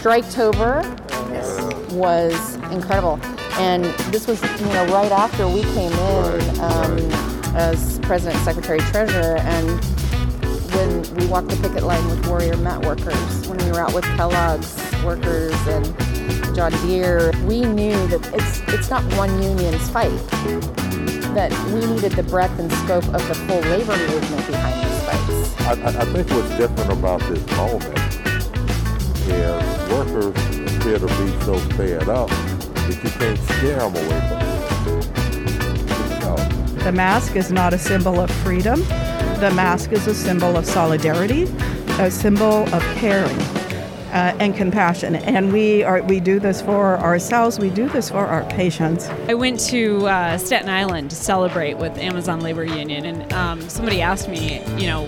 Striketober was incredible. And this was, you know, right after we came in um, as President, Secretary, Treasurer, and when we walked the picket line with Warrior Met workers, when we were out with Kellogg's workers and John Deere, we knew that it's it's not one union's fight. That we needed the breadth and scope of the full labor movement behind these fights. I, I think what's different about this moment is workers appear to be so fed up that you can't scare them away from it. The mask is not a symbol of freedom. The mask is a symbol of solidarity, a symbol of caring. Uh, and compassion. And we are we do this for ourselves. We do this for our patients. I went to uh, Staten Island to celebrate with Amazon Labor Union, and um, somebody asked me, you know,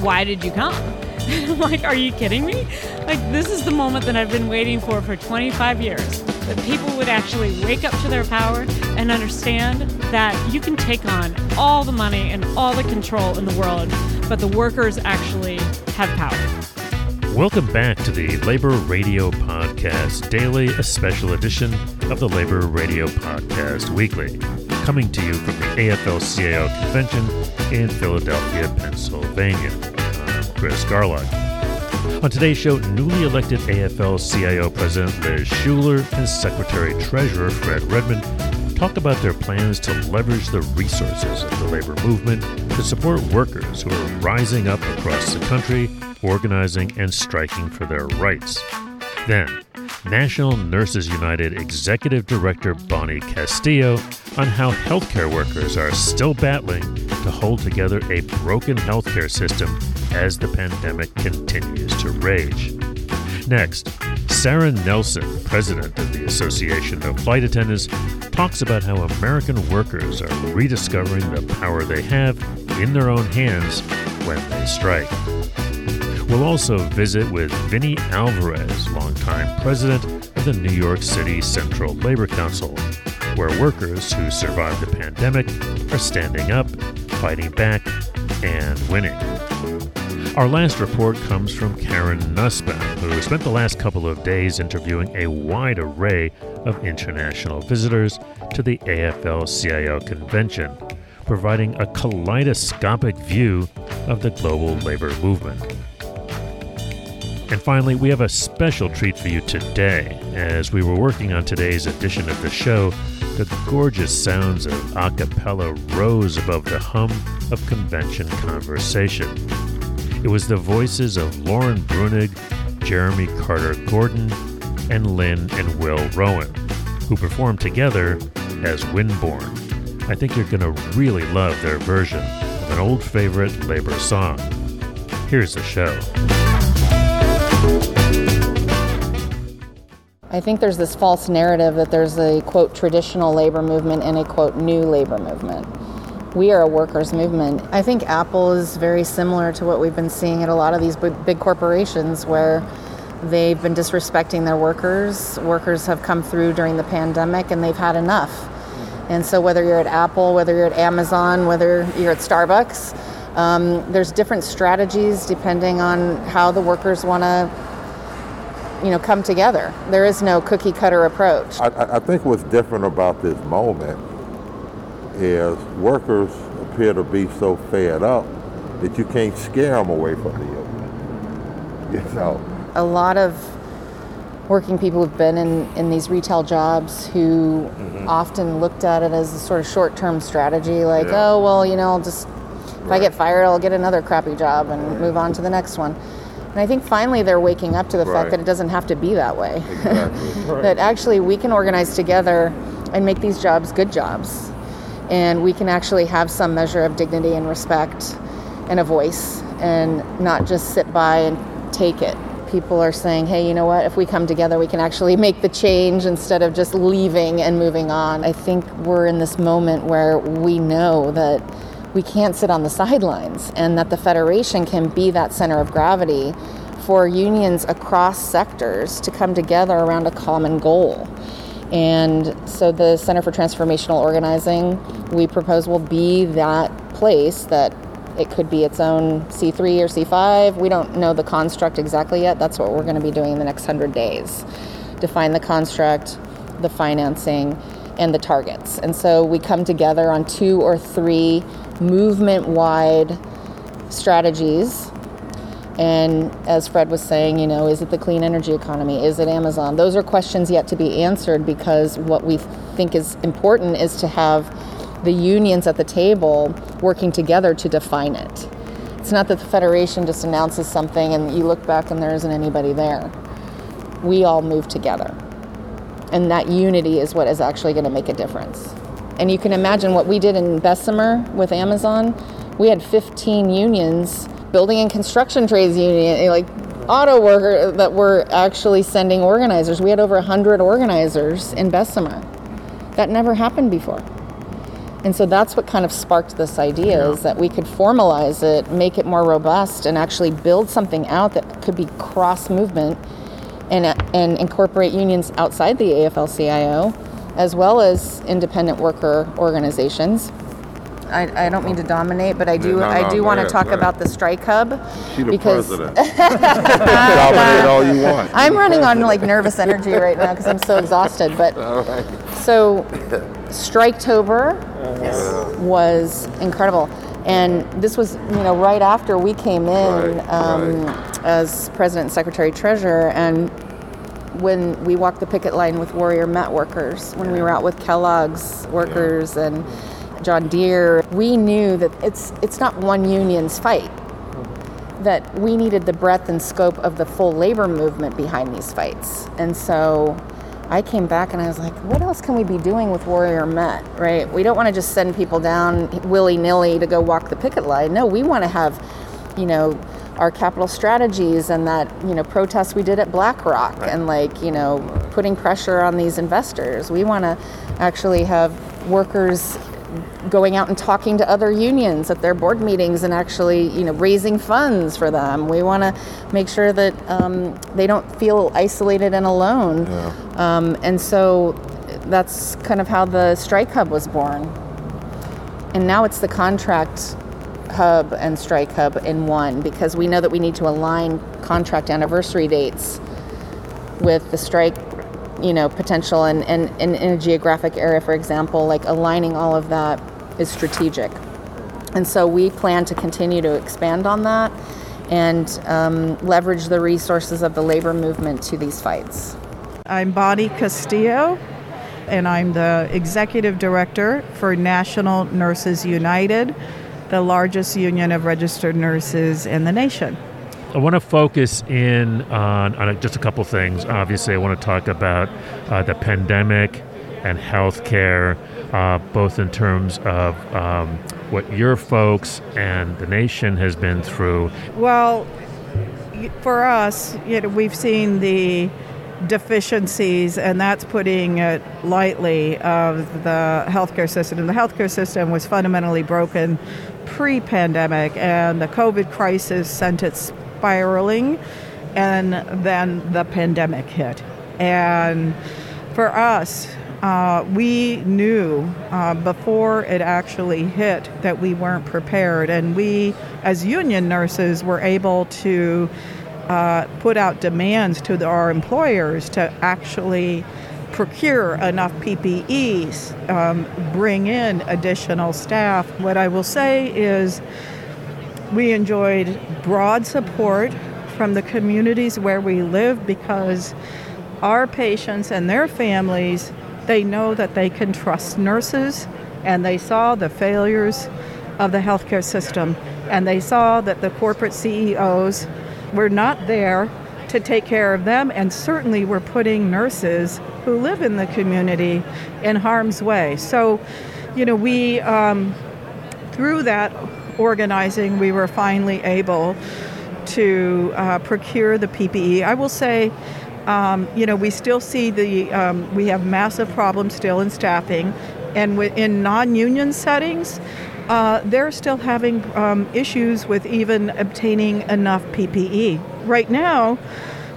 why did you come? I'm like, are you kidding me? Like, this is the moment that I've been waiting for for 25 years. That people would actually wake up to their power and understand that you can take on all the money and all the control in the world, but the workers actually have power. Welcome back to the Labor Radio Podcast Daily, a special edition of the Labor Radio Podcast Weekly, coming to you from the AFL CIO convention in Philadelphia, Pennsylvania. Chris Garlock. On today's show, newly elected AFL CIO President Liz Shuler and Secretary Treasurer Fred Redmond talk about their plans to leverage the resources of the labor movement to support workers who are rising up across the country, organizing and striking for their rights. Then, National Nurses United Executive Director Bonnie Castillo on how healthcare workers are still battling to hold together a broken healthcare system as the pandemic continues to rage. Next, Sara Nelson, president of the Association of Flight Attendants, talks about how American workers are rediscovering the power they have in their own hands when they strike. We'll also visit with Vinny Alvarez, longtime president of the New York City Central Labor Council, where workers who survived the pandemic are standing up, fighting back, and winning. Our last report comes from Karen Nussbaum, who spent the last couple of days interviewing a wide array of international visitors to the AFL CIO convention, providing a kaleidoscopic view of the global labor movement. And finally, we have a special treat for you today. As we were working on today's edition of the show, the gorgeous sounds of a cappella rose above the hum of convention conversation. It was the voices of Lauren Breunig, Jeremy Carter Gordon, and Lynn and Will Rowan, who performed together as Windborne. I think you're going to really love their version of an old favorite labor song. Here's the show. I think there's this false narrative that there's a quote traditional labor movement and a quote new labor movement. We are a workers' movement. I think Apple is very similar to what we've been seeing at a lot of these big, corporations where they've been disrespecting their workers. Workers have come through during the pandemic and they've had enough. And so, whether you're at Apple, whether you're at Amazon, whether you're at Starbucks, um, there's different strategies depending on how the workers want to you know, come together. There is no cookie cutter approach. I, I think what's different about this moment is workers appear to be so fed up that you can't scare them away from the union. You know, a lot of working people who've been in, in these retail jobs who mm-hmm. often looked at it as a sort of short-term strategy, like, yeah. oh well, you know, I'll just if right. I get fired, I'll get another crappy job and right. move on to the next one. And I think finally they're waking up to the right. fact that it doesn't have to be that way. Exactly. that actually we can organize together and make these jobs good jobs. And we can actually have some measure of dignity and respect and a voice and not just sit by and take it. People are saying, hey, you know what? If we come together, we can actually make the change instead of just leaving and moving on. I think we're in this moment where we know that we can't sit on the sidelines and that the Federation can be that center of gravity for unions across sectors to come together around a common goal. And so the Center for Transformational Organizing, we propose, will be that place that It could be its own C3 or C5. We don't know the construct exactly yet. That's what we're going to be doing in the next 100 days. Define the construct, the financing, and the targets. And so we come together on two or three movement wide strategies. And as Fred was saying, you know, is it the clean energy economy? Is it Amazon? Those are questions yet to be answered because what we think is important is to have the unions at the table working together to define it. It's not that the Federation just announces something and you look back and there isn't anybody there. We all move together. And that unity is what is actually going to make a difference. And you can imagine what we did in Bessemer with Amazon. We had 15 unions, building and construction trades union, eh, like auto worker eh, that were actually sending organizers. We had over 100 organizers in Bessemer. That never happened before. And so that's what kind of sparked this idea is that we could formalize it, make it more robust, and actually build something out that could be cross movement and, eh, and incorporate unions outside the AFL CIO as well as independent worker organizations. I, I don't mean to dominate, but I do No, no, I do go want to ahead, talk go about the strike hub She because. Dominate all you want. I'm running on like nervous energy right now because I'm so exhausted. But so Striketober was incredible, and this was you know right after we came in Right, um, as president, and secretary, treasurer, and when we walked the picket line with Warrior Met workers, when we were out with Kellogg's workers and John Deere, we knew that it's it's not one union's fight that we needed the breadth and scope of the full labor movement behind these fights. And so I came back and I was like, what else can we be doing with Warrior Met, right? We don't want to just send people down willy nilly to go walk the picket line. No, we want to have, you know, our capital strategies and that, you know, protests we did at BlackRock and like, you know, putting pressure on these investors. We want to actually have workers going out and talking to other unions at their board meetings and actually, you know, raising funds for them. We want to make sure that um, they don't feel isolated and alone. Um, and so that's kind of how the Strike Hub was born. And now it's the contract hub and strike hub in one because we know that we need to align contract anniversary dates with the strike you know potential and, and, and in a geographic area for example like aligning all of that is strategic. And so we plan to continue to expand on that and um, leverage the resources of the labor movement to these fights. I'm Bonnie Castillo, and I'm the executive director for National Nurses United, the largest union of registered nurses in the nation. I want to focus in on, on just a couple things. Obviously, I want to talk about uh, the pandemic and healthcare, uh, both in terms of um, what your folks and the nation has been through. Well, for us, you know, we've seen the deficiencies, and that's putting it lightly, of the healthcare system. The healthcare system was fundamentally broken pre pandemic, and the COVID crisis sent it spiraling, and then the pandemic hit. And for us, uh, we knew uh, before it actually hit that we weren't prepared, and we, as union nurses, were able to uh, put out demands to the, our employers to actually procure enough PPEs, um, bring in additional staff. What I will say is, we enjoyed broad support from the communities where we live because our patients and their families they know that they can trust nurses and they saw the failures of the healthcare system and they saw that the corporate CEOs were not there to take care of them and certainly we're putting nurses who live in the community in harm's way so you know we um, through that organizing, we were finally able to uh, procure the PPE. I will say, um, you know, we still see the, um, we have massive problems still in staffing, and in non union settings, uh, they're still having um, issues with even obtaining enough PPE. Right now,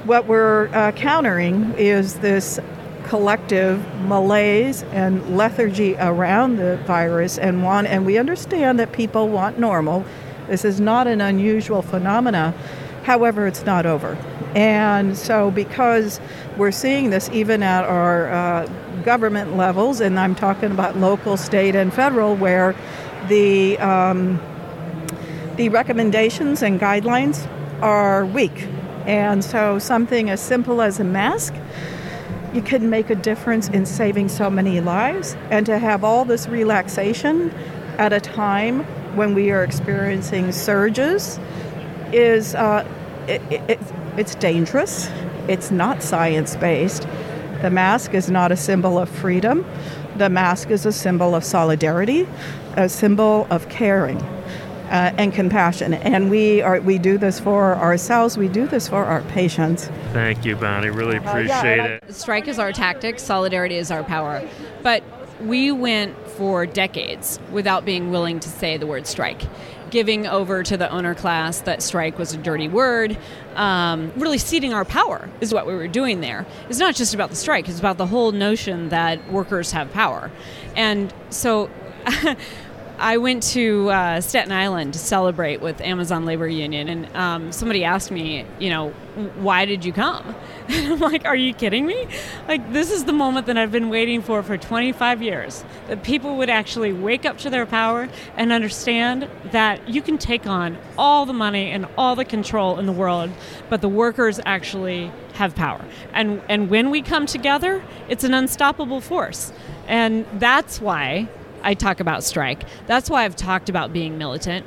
what we're uh, countering is this collective malaise and lethargy around the virus and want and we understand that people want normal This is not an unusual phenomena. However, it's not over. And so, because we're seeing this even at our uh, government levels, and I'm talking about local, state, and federal, where the um, the recommendations and guidelines are weak. And so, something as simple as a mask, you can make a difference in saving so many lives. And to have all this relaxation at a time when we are experiencing surges is uh, it, it, it's dangerous. It's not science based. The mask is not a symbol of freedom. The mask is a symbol of solidarity, a symbol of caring. Uh, and compassion, and we are we do this for ourselves. We do this for our patients. Thank you, Bonnie. Really appreciate uh, yeah, it. Strike is our tactic. Solidarity is our power. But we went for decades without being willing to say the word strike giving over to the owner class that strike was a dirty word, um, really ceding our power is what we were doing there. It's not just about the strike, it's about the whole notion that workers have power. And so I went to uh, Staten Island to celebrate with Amazon Labor Union, and um, somebody asked me, you know, why did you come? And I'm like, are you kidding me? Like, this is the moment that I've been waiting for for 25 years that people would actually wake up to their power and understand that you can take on all the money and all the control in the world, but the workers actually have power. And, and when we come together, it's an unstoppable force. And that's why I talk about strike. That's why I've talked about being militant.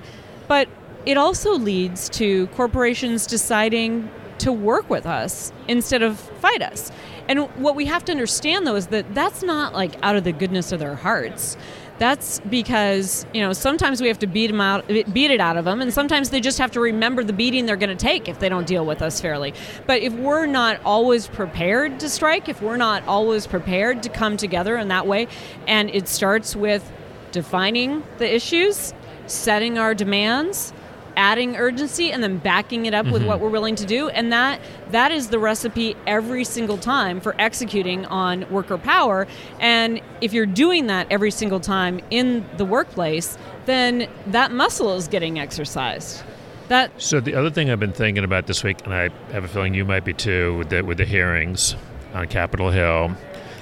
But it also leads to corporations deciding to work with us instead of fight us. And what we have to understand though is that that's not like out of the goodness of their hearts. That's because you know sometimes we have to beat them out, beat it out of them, and sometimes they just have to remember the beating they're going to take if they don't deal with us fairly. But if we're not always prepared to strike, if we're not always prepared to come together in that way, and it starts with defining the issues, setting our demands, adding urgency and then backing it up mm-hmm. with what we're willing to do. And that that is the recipe every single time for executing on worker power. And if you're doing that every single time in the workplace then that muscle is getting exercised. That so the other thing I've been thinking about this week, and I have a feeling you might be too, with the with the hearings on Capitol Hill,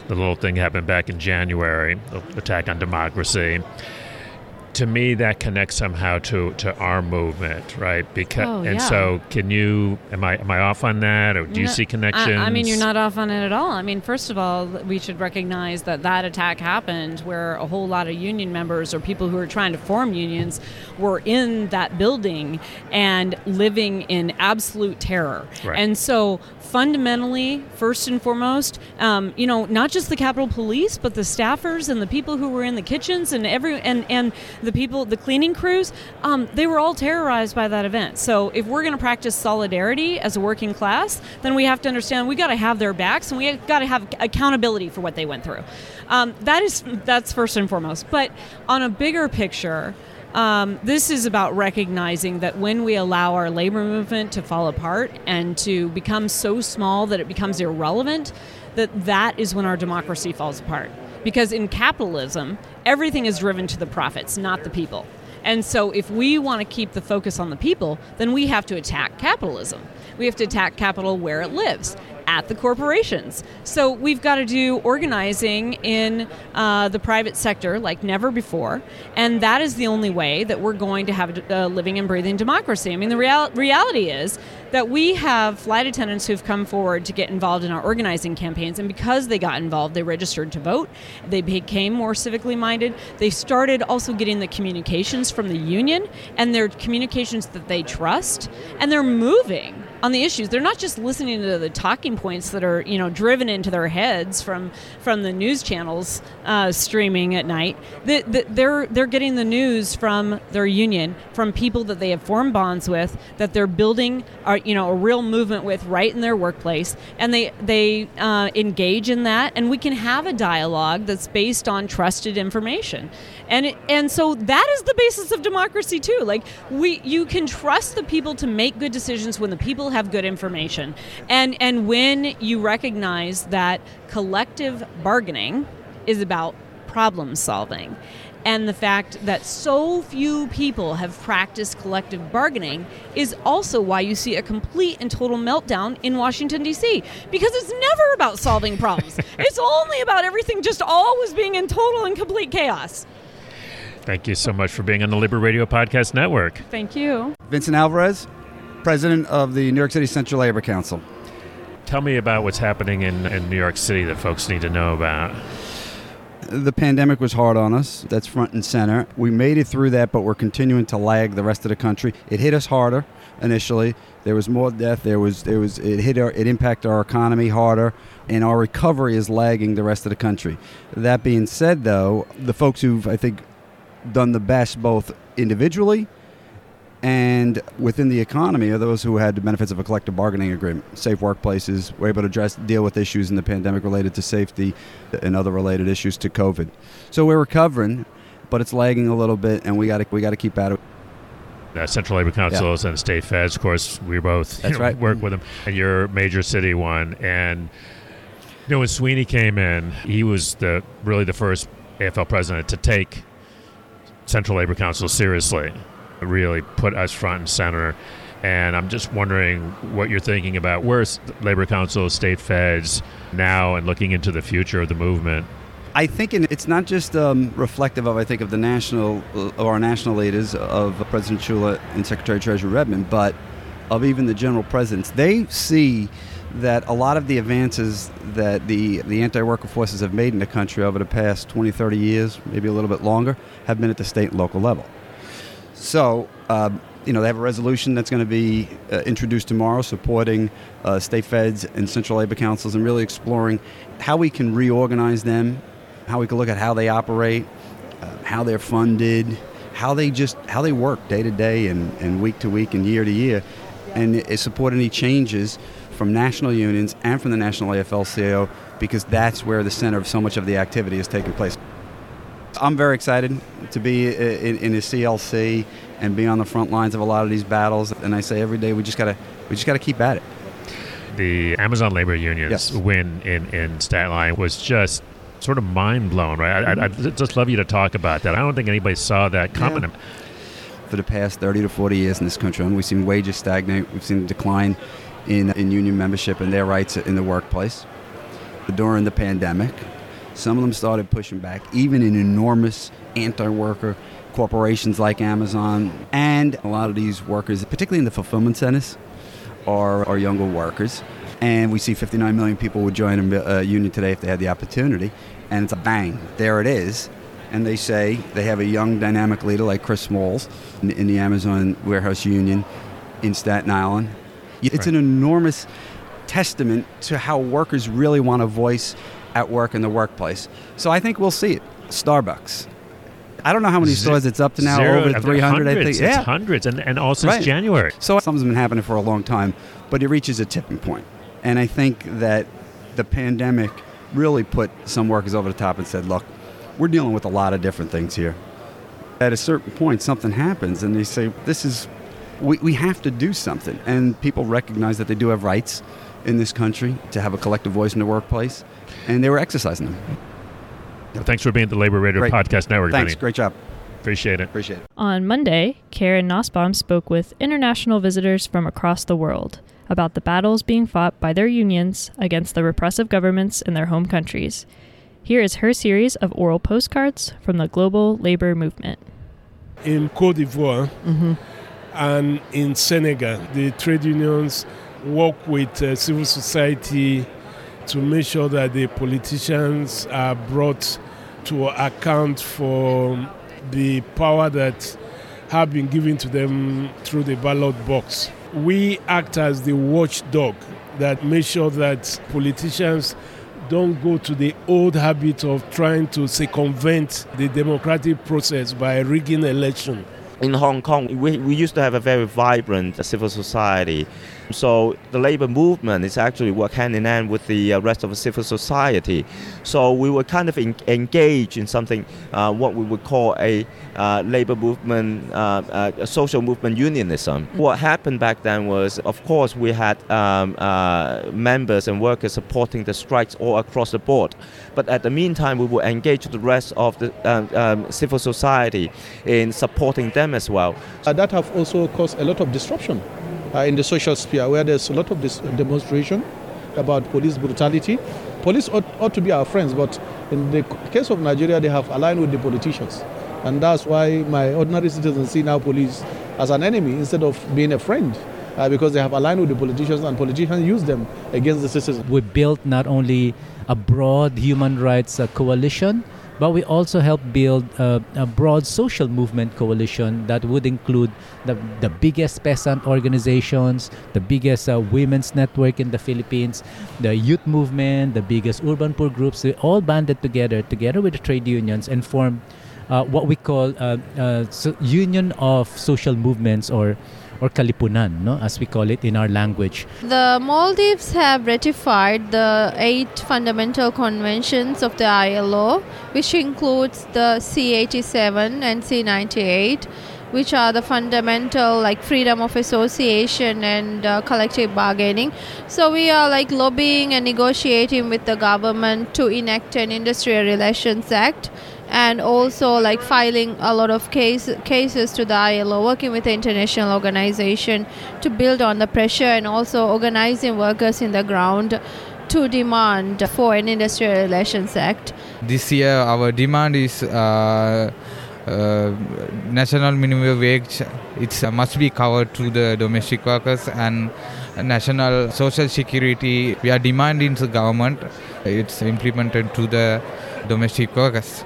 the little thing happened back in January, the attack on democracy to me that connects somehow to, to our movement, right? Because oh, and so can you am I am I off on that or do no, you see connections? I, I, mean, you're not off on it at all. I mean, first of all, we should recognize that that attack happened where a whole lot of union members or people who are trying to form unions were in that building and living in absolute terror. Right. And so fundamentally, first and foremost, um, you know, not just the Capitol Police, but the staffers and the people who were in the kitchens and every and and the people, the cleaning crews, um, they were all terrorized by that event. So if we're going to practice solidarity as a working class, then we have to understand we got to have their backs and we got to have accountability for what they went through. Um, that is that's first and foremost. But on a bigger picture. Um, this is about recognizing that when we allow our labor movement to fall apart and to become so small that it becomes irrelevant, that that is when our democracy falls apart. Because in capitalism, everything is driven to the profits, not the people. And so, if we want to keep the focus on the people, then we have to attack capitalism. We have to attack capital where it lives at the corporations. So we've got to do organizing in uh, the private sector like never before, and that is the only way that we're going to have a living and breathing democracy. I mean, the real- reality is that we have flight attendants who've come forward to get involved in our organizing campaigns, and because they got involved, they registered to vote. They became more civically minded. They started also getting the communications from the union, and their communications that they trust, and they're moving on the issues. They're not just listening to the talking points that are you know driven into their heads from from the news channels uh, streaming at night. The, the, they're they're getting the news from their union, from people that they have formed bonds with, that they're building a, you know a real movement with right in their workplace, and they they uh, engage in that, and we can have a dialogue that's based on trusted information, and it, and so that is the basis of democracy too. Like we you can trust the people to make good decisions when the people have good information. And and when you recognize that collective bargaining is about problem solving And the fact that so few people have practiced collective bargaining is also why you see a complete and total meltdown in Washington, D.C. Because it's never about solving problems, it's only about everything just always being in total and complete chaos. Thank you so much for being on the Labor Radio Podcast Network. Thank you. Vincent Alvarez, president of the New York City Central Labor Council. Tell me about what's happening in, in New York City that folks need to know about. The pandemic was hard on us. That's front and center. We made it through that, but we're continuing to lag the rest of the country. It hit us harder initially. There was more death. There was there was it hit our it impacted our economy harder, and our recovery is lagging the rest of the country. That being said, though, the folks who've I think done the best both individually and within the economy are those who had the benefits of a collective bargaining agreement, safe workplaces, were able to address deal with issues in the pandemic related to safety and other related issues to COVID. So we're recovering, but it's lagging a little bit, and we got to we got to keep at it. Uh, Central Labor Councils and state feds, of course, we both you know, right. work with them, and your major city one. And you know, when Sweeney came in, he was the really the first AFL president to take Central Labor Council seriously, really put us front and center. And I'm just wondering what you're thinking about where's Labor Council, state feds now, and looking into the future of the movement. I think in, it's not just um, reflective of I think of the national or our national leaders of President Shuler and Secretary Treasurer Redmond, but of even the general presidents. They see that a lot of the advances that the, the anti-worker forces have made in the country over the past 20, 30 years, maybe a little bit longer, have been at the state and local level. So, um, you know, they have a resolution that's going to be uh, introduced tomorrow supporting uh, state feds and central labor councils and really exploring how we can reorganize them, how we can look at how they operate, uh, how they're funded, how they just how they work day to day and, and week to week and year to year, and support any changes from national unions and from the National AFL-CIO because that's where the center of so much of the activity is taking place. I'm very excited to be in, in the CLC and be on the front lines of a lot of these battles. And I say every day we just gotta we just gotta keep at it. the Amazon labor unions Yes. win in, in Staten Island was just sort of mind blown, right? I, I'd I'd just love you to talk about that. I don't think anybody saw that coming. Yeah. For the past 30 to 40 years in this country, we've seen wages stagnate. We've seen a decline in, in union membership and their rights in the workplace. During the pandemic, some of them started pushing back, even in enormous anti-worker corporations like Amazon, and a lot of these workers, particularly in the fulfillment centers, are, are younger workers. And we see 59 million people would join a uh, union today if they had the opportunity. And it's a bang, there it is. And they say they have a young, dynamic leader like Chris Smalls in, in the Amazon Warehouse Union in Staten Island. It's Right. an enormous testament to how workers really want a voice at work in the workplace. So I think we'll see it. Starbucks. I don't know how many stores it's up to now, zero- over 300, I think. It's Yeah. hundreds, and, and all since Right. January. So something's been happening for a long time, but it reaches a tipping point. And I think that the pandemic really put some workers over the top and said, look, we're dealing with a lot of different things here. At a certain point, something happens, and they say, this is, we, we have to do something. And people recognize that they do have rights in this country to have a collective voice in the workplace, and they were exercising them. Well, thanks for being at the Labor Radio Great. Podcast Network. Thanks. Vinny. Great job. Appreciate it. Appreciate it. On Monday, Karen Nussbaum spoke with international visitors from across the world about the battles being fought by their unions against the repressive governments in their home countries. Here is her series of oral postcards from the global labor movement. in Cote d'Ivoire mm-hmm. and in Senegal. The trade unions work with uh, civil society to make sure that the politicians are brought to account for the power that have been given to them through the ballot box. We act as the watchdog that make sure that politicians don't go to the old habit of trying to circumvent the democratic process by rigging election. In Hong Kong, we, we used to have a very vibrant civil society. So the labor movement is actually work hand in hand with the uh, rest of the civil society. So we were kind of in, engaged in something uh, what we would call a uh, labor movement, uh, uh, a social movement unionism. Mm-hmm. What happened back then was, of course, we had um, uh, members and workers supporting the strikes all across the board. But at the meantime, we would engage the rest of the um, um, civil society in supporting them as well. that have also caused a lot of disruption uh, in the social sphere where there's a lot of this demonstration about police brutality. Police ought, ought to be our friends, but in the case of Nigeria, they have aligned with the politicians. And that's why my ordinary citizens see now police as an enemy instead of being a friend. Uh, because they have aligned with the politicians and politicians use them against the citizens. We built not only a broad human rights uh, coalition, but we also help build a, a, broad social movement coalition that would include the, the biggest peasant organizations, the biggest uh, women's network in the Philippines, the youth movement, the biggest urban poor groups. They all banded together, together with the trade unions, and formed uh, what we call uh, uh so Union of Social Movements or or Kalipunan, no, as we call it in our language. The Maldives have ratified the eight fundamental conventions of the ILO, which includes the C87 and C98 which are the fundamental like freedom of association and uh, collective bargaining so we are like lobbying and negotiating with the government to enact an industrial relations act and also like filing a lot of case, cases to the ILO, working with the international organization to build on the pressure and also organizing workers in the ground to demand for an industrial relations act. This year, our demand is uh, uh, national minimum wage. It uh, must be covered to the domestic workers and national social security. We are demanding the government. It's implemented to the domestic workers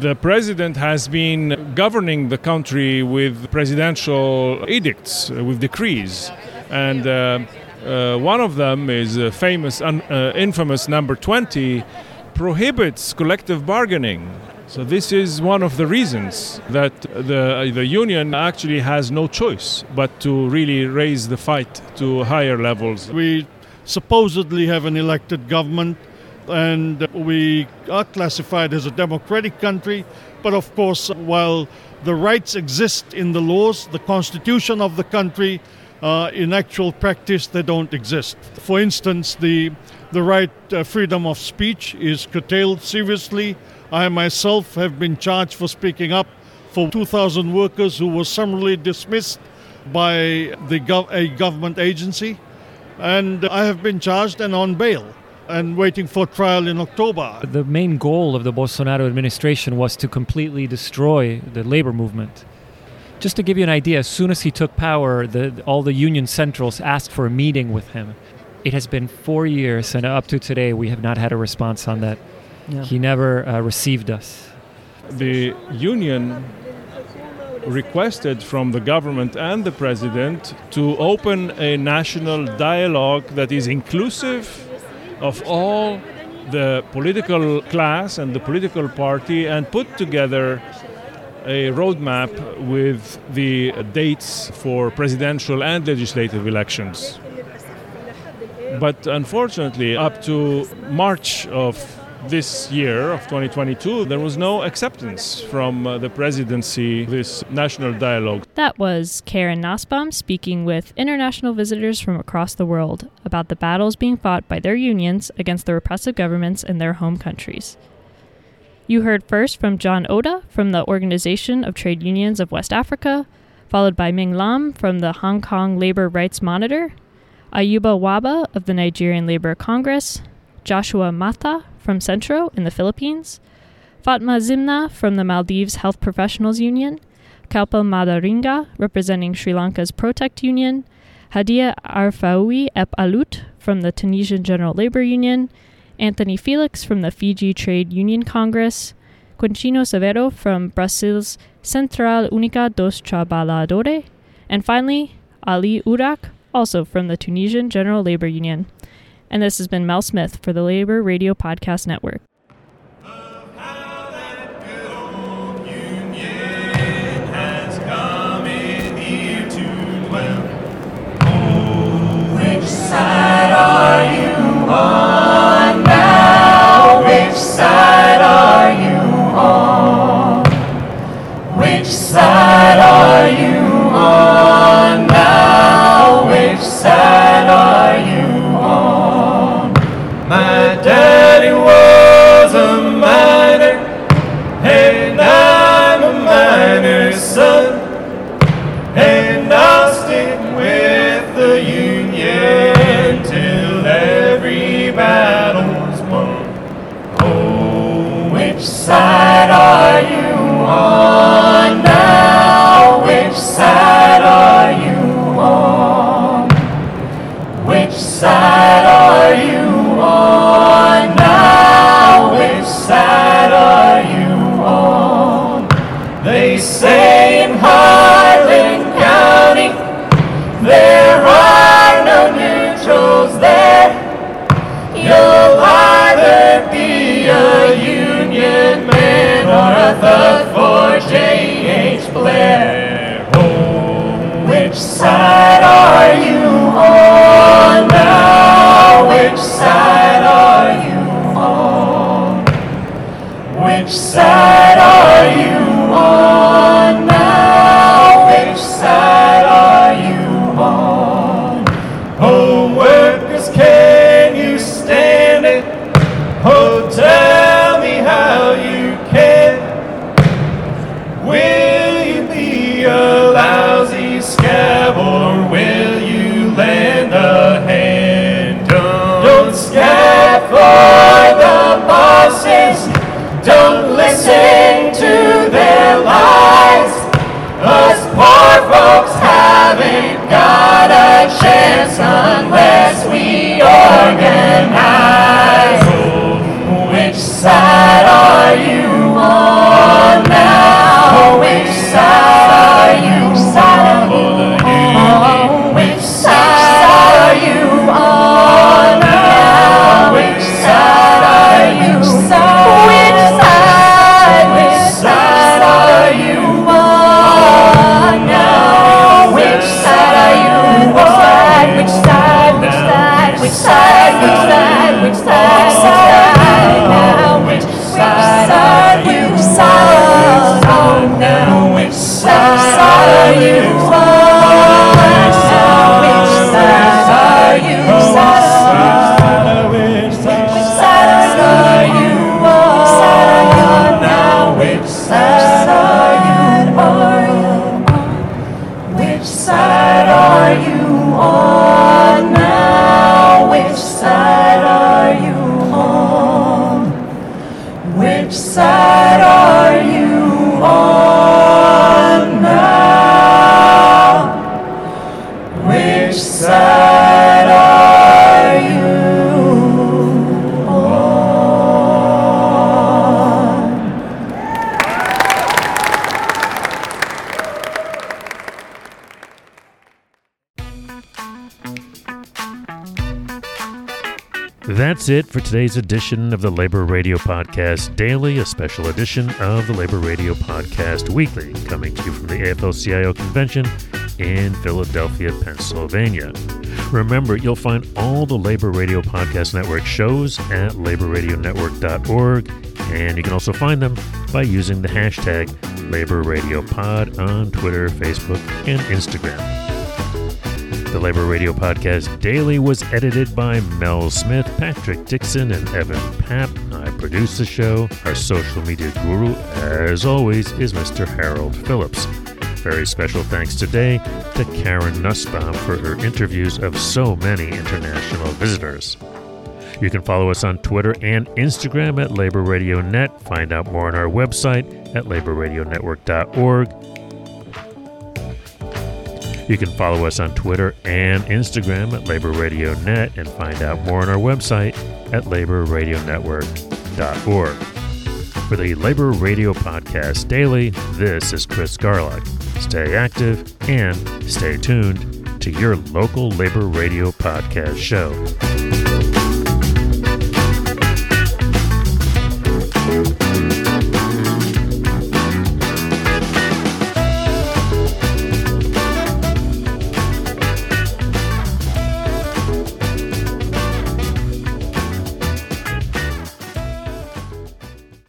the president has been governing the country with presidential edicts, uh, with decrees. And uh, uh, one of them is a famous, uh, infamous number 20, prohibits collective bargaining. So this is one of the reasons that the, the union actually has no choice but to really raise the fight to higher levels. We supposedly have an elected government and we are classified as a democratic country. But of course, while the rights exist in the laws, the constitution of the country, uh, in actual practice, they don't exist. For instance, the, the right uh, freedom of speech is curtailed seriously. I myself have been charged for speaking up for 2,000 workers who were summarily dismissed by the gov- a government agency, and I have been charged and on bail and waiting for trial in October. The main goal of the Bolsonaro administration was to completely destroy the labor movement. Just to give you an idea, as soon as he took power, the, all the union centrals asked for a meeting with him. It has been four years, and up to today, we have not had a response on that. Yeah. He never uh, received us. The union requested from the government and the president to open a national dialogue that is inclusive of all the political class and the political party and put together a roadmap with the dates for presidential and legislative elections. But unfortunately, up to March of this year of 2022, there was no acceptance from uh, the presidency, this national dialogue. That was Karen Nussbaum speaking with international visitors from across the world about the battles being fought by their unions against the repressive governments in their home countries. You heard first from John Odah from the Organization of Trade Unions of West Africa, followed by Ming Lam from the Hong Kong Labor Rights Monitor, Ayuba Waba of the Nigerian Labor Congress, Joshua Mata from SENTRO in the Philippines, Fatma Zimna from the Maldives Health Professionals Union, Kalpa Madaringa representing Sri Lanka's Protect Union, Hadia Arfaoui Ep Alut from the Tunisian General Labor Union, Anthony Felix from the Fiji Trade Union Congress, Quintino Severo from Brazil's Central Única dos Trabalhadores, and finally, Ali Urak, also from the Tunisian General Labor Union and this has been Mel Smith for the Labor Radio Podcast Network. side are you on now? Which side are you on? Which side are you 的云烟 That's it for today's edition of the Labor Radio Podcast Daily, a special edition of the Labor Radio Podcast Weekly, coming to you from the AFL CIO convention in Philadelphia, Pennsylvania. Remember, you'll find all the Labor Radio Podcast Network shows at laborradionetwork.org, and you can also find them by using the hashtag LaborRadioPod on Twitter, Facebook, and Instagram. The Labor Radio Podcast Daily was edited by Mel Smith, Patrick Dixon, and Evan Papp. I produce the show. Our social media guru, as always, is Mr. Harold Phillips. Very special thanks today to Karen Nussbaum for her interviews of so many international visitors. You can follow us on Twitter and Instagram at Labor Radio Net. Find out more on our website at laborradionetwork.org. You can follow us on Twitter and Instagram at Labor Radio Net and find out more on our website at laborradionetwork.org. For the Labor Radio Podcast Daily, this is Chris Garlock. Stay active and stay tuned to your local labor radio podcast show.